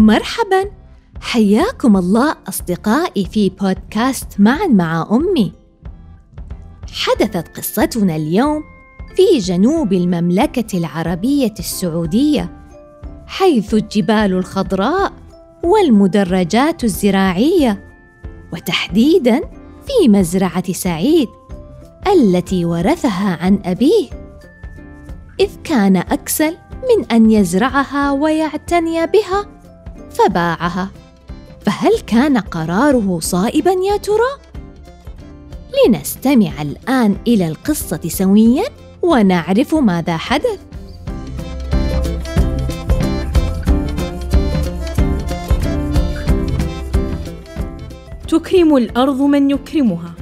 مرحبا. حياكم الله أصدقائي في بودكاست معا مع أمي. حدثت قصتنا اليوم في جنوب المملكة العربية السعودية حيث الجبال الخضراء والمدرجات الزراعية وتحديدا في مزرعة سعيد التي ورثها عن أبيه. إذ كان أكسل من أن يزرعها ويعتني بها. فباعها. فهل كان قراره صائبا يا ترى؟ لنستمع الآن إلى القصة سويا ونعرف ماذا حدث. تكرم الأرض من يكرمها.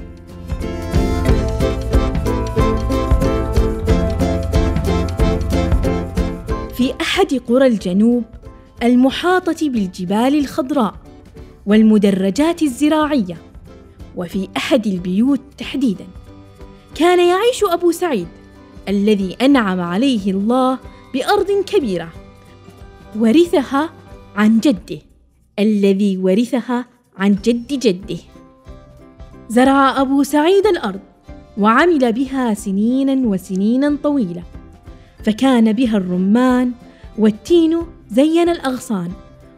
في أحد قرى الجنوب المحاطة بالجبال الخضراء والمدرجات الزراعية وفي أحد البيوت تحديدا كان يعيش أبو سعيد الذي أنعم عليه الله بأرض كبيرة ورثها عن جده الذي ورثها عن جد جده. زرع أبو سعيد الأرض وعمل بها سنينا وسنينا طويلة فكان بها الرمان والتين زين الأغصان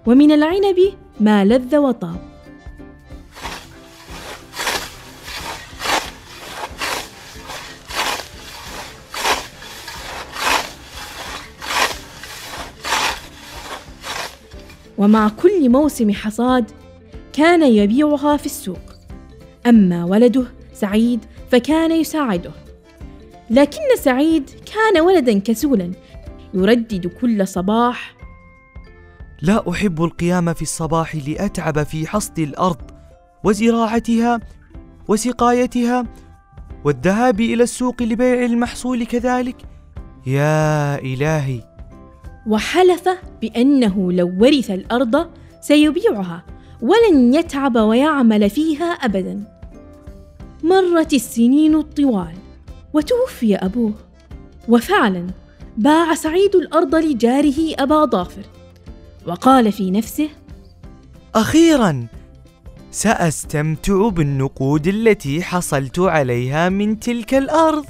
ومن العنب ما لذ وطاب. ومع كل موسم حصاد كان يبيعها في السوق. أما ولده سعيد فكان يساعده. لكن سعيد كان ولدا كسولا يردد كل صباح لا أحب القيام في الصباح لأتعب في حصد الأرض وزراعتها وسقايتها والذهاب إلى السوق لبيع المحصول كذلك. يا إلهي. وحلف بأنه لو ورث الأرض سيبيعها ولن يتعب ويعمل فيها ابدا. مرت السنين الطوال وتوفي أبوه. وفعلا باع سعيد الأرض لجاره أبا ضافر وقال في نفسه أخيرا سأستمتع بالنقود التي حصلت عليها من تلك الأرض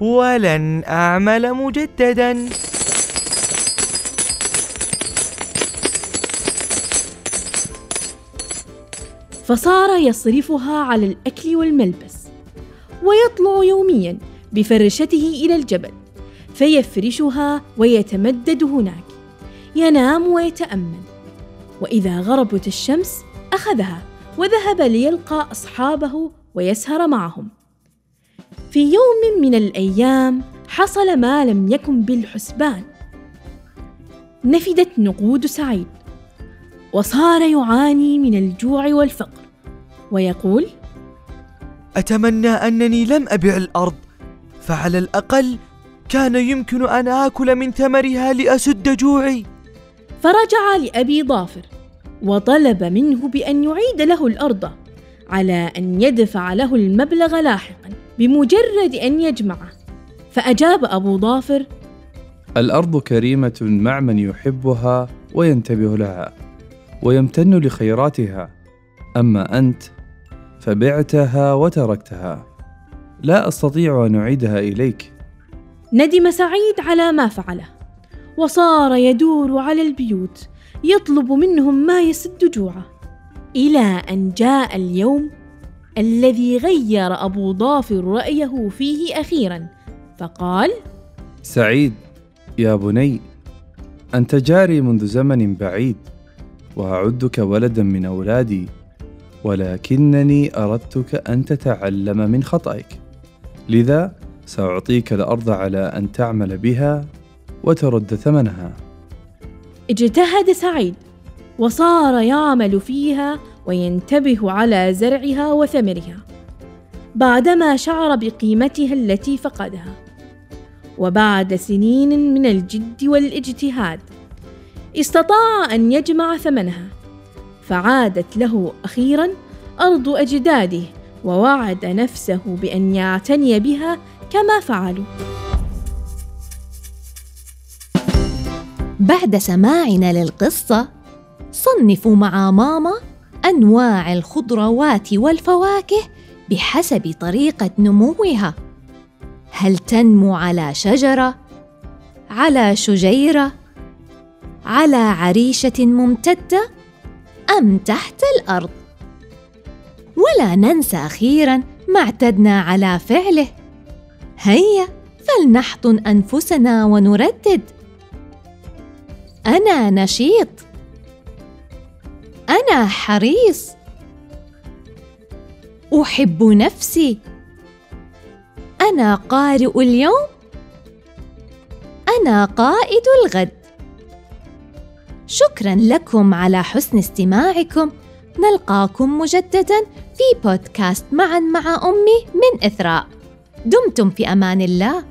ولن أعمل مجددا. فصار يصرفها على الأكل والملبس ويطلع يوميا بفرشته إلى الجبل فيفرشها ويتمدد هناك. ينام ويتأمل. وإذا غربت الشمس أخذها وذهب ليلقى أصحابه ويسهر معهم. في يوم من الأيام حصل ما لم يكن بالحسبان. نفدت نقود سعيد. وصار يعاني من الجوع والفقر. ويقول أتمنى أنني لم أبع الأرض فعلى الأقل كان يمكن أن آكل من ثمرها لأسد جوعي. فرجع لأبي ضافر وطلب منه بأن يعيد له الأرض على أن يدفع له المبلغ لاحقا بمجرد أن يجمعه. فأجاب أبو ضافر الأرض كريمة مع من يحبها وينتبه لها ويمتن لخيراتها. أما أنت فبعتها وتركتها. لا أستطيع أن أعيدها إليك. ندم سعيد على ما فعله. وصار يدور على البيوت يطلب منهم ما يسد جوعه. إلى أن جاء اليوم الذي غير أبو ضافر رأيه فيه أخيرا فقال سعيد يا بني أنت جاري منذ زمن بعيد وأعدك ولدا من أولادي ولكنني أردتك أن تتعلم من خطئك لذا سأعطيك الأرض على أن تعمل بها وترد ثمنها. اجتهد سعيد وصار يعمل فيها وينتبه على زرعها وثمرها بعدما شعر بقيمتها التي فقدها. وبعد سنين من الجد والاجتهاد استطاع أن يجمع ثمنها فعادت له أخيرا أرض أجداده ووعد نفسه بأن يعتني بها كما فعلوا. بعد سماعنا للقصة صنفوا مع ماما أنواع الخضروات والفواكه بحسب طريقة نموها. هل تنمو على شجرة؟ على شجيرة؟ على عريشة ممتدة؟ أم تحت الأرض؟ ولا ننسى أخيرا ما اعتدنا على فعله. هيا فلنحضن أنفسنا ونردد. أنا نشيط. أنا حريص. أحب نفسي. أنا قارئ اليوم. أنا قائد الغد. شكرا لكم على حسن استماعكم. نلقاكم مجددا في بودكاست معا مع أمي من إثراء. دمتم في أمان الله.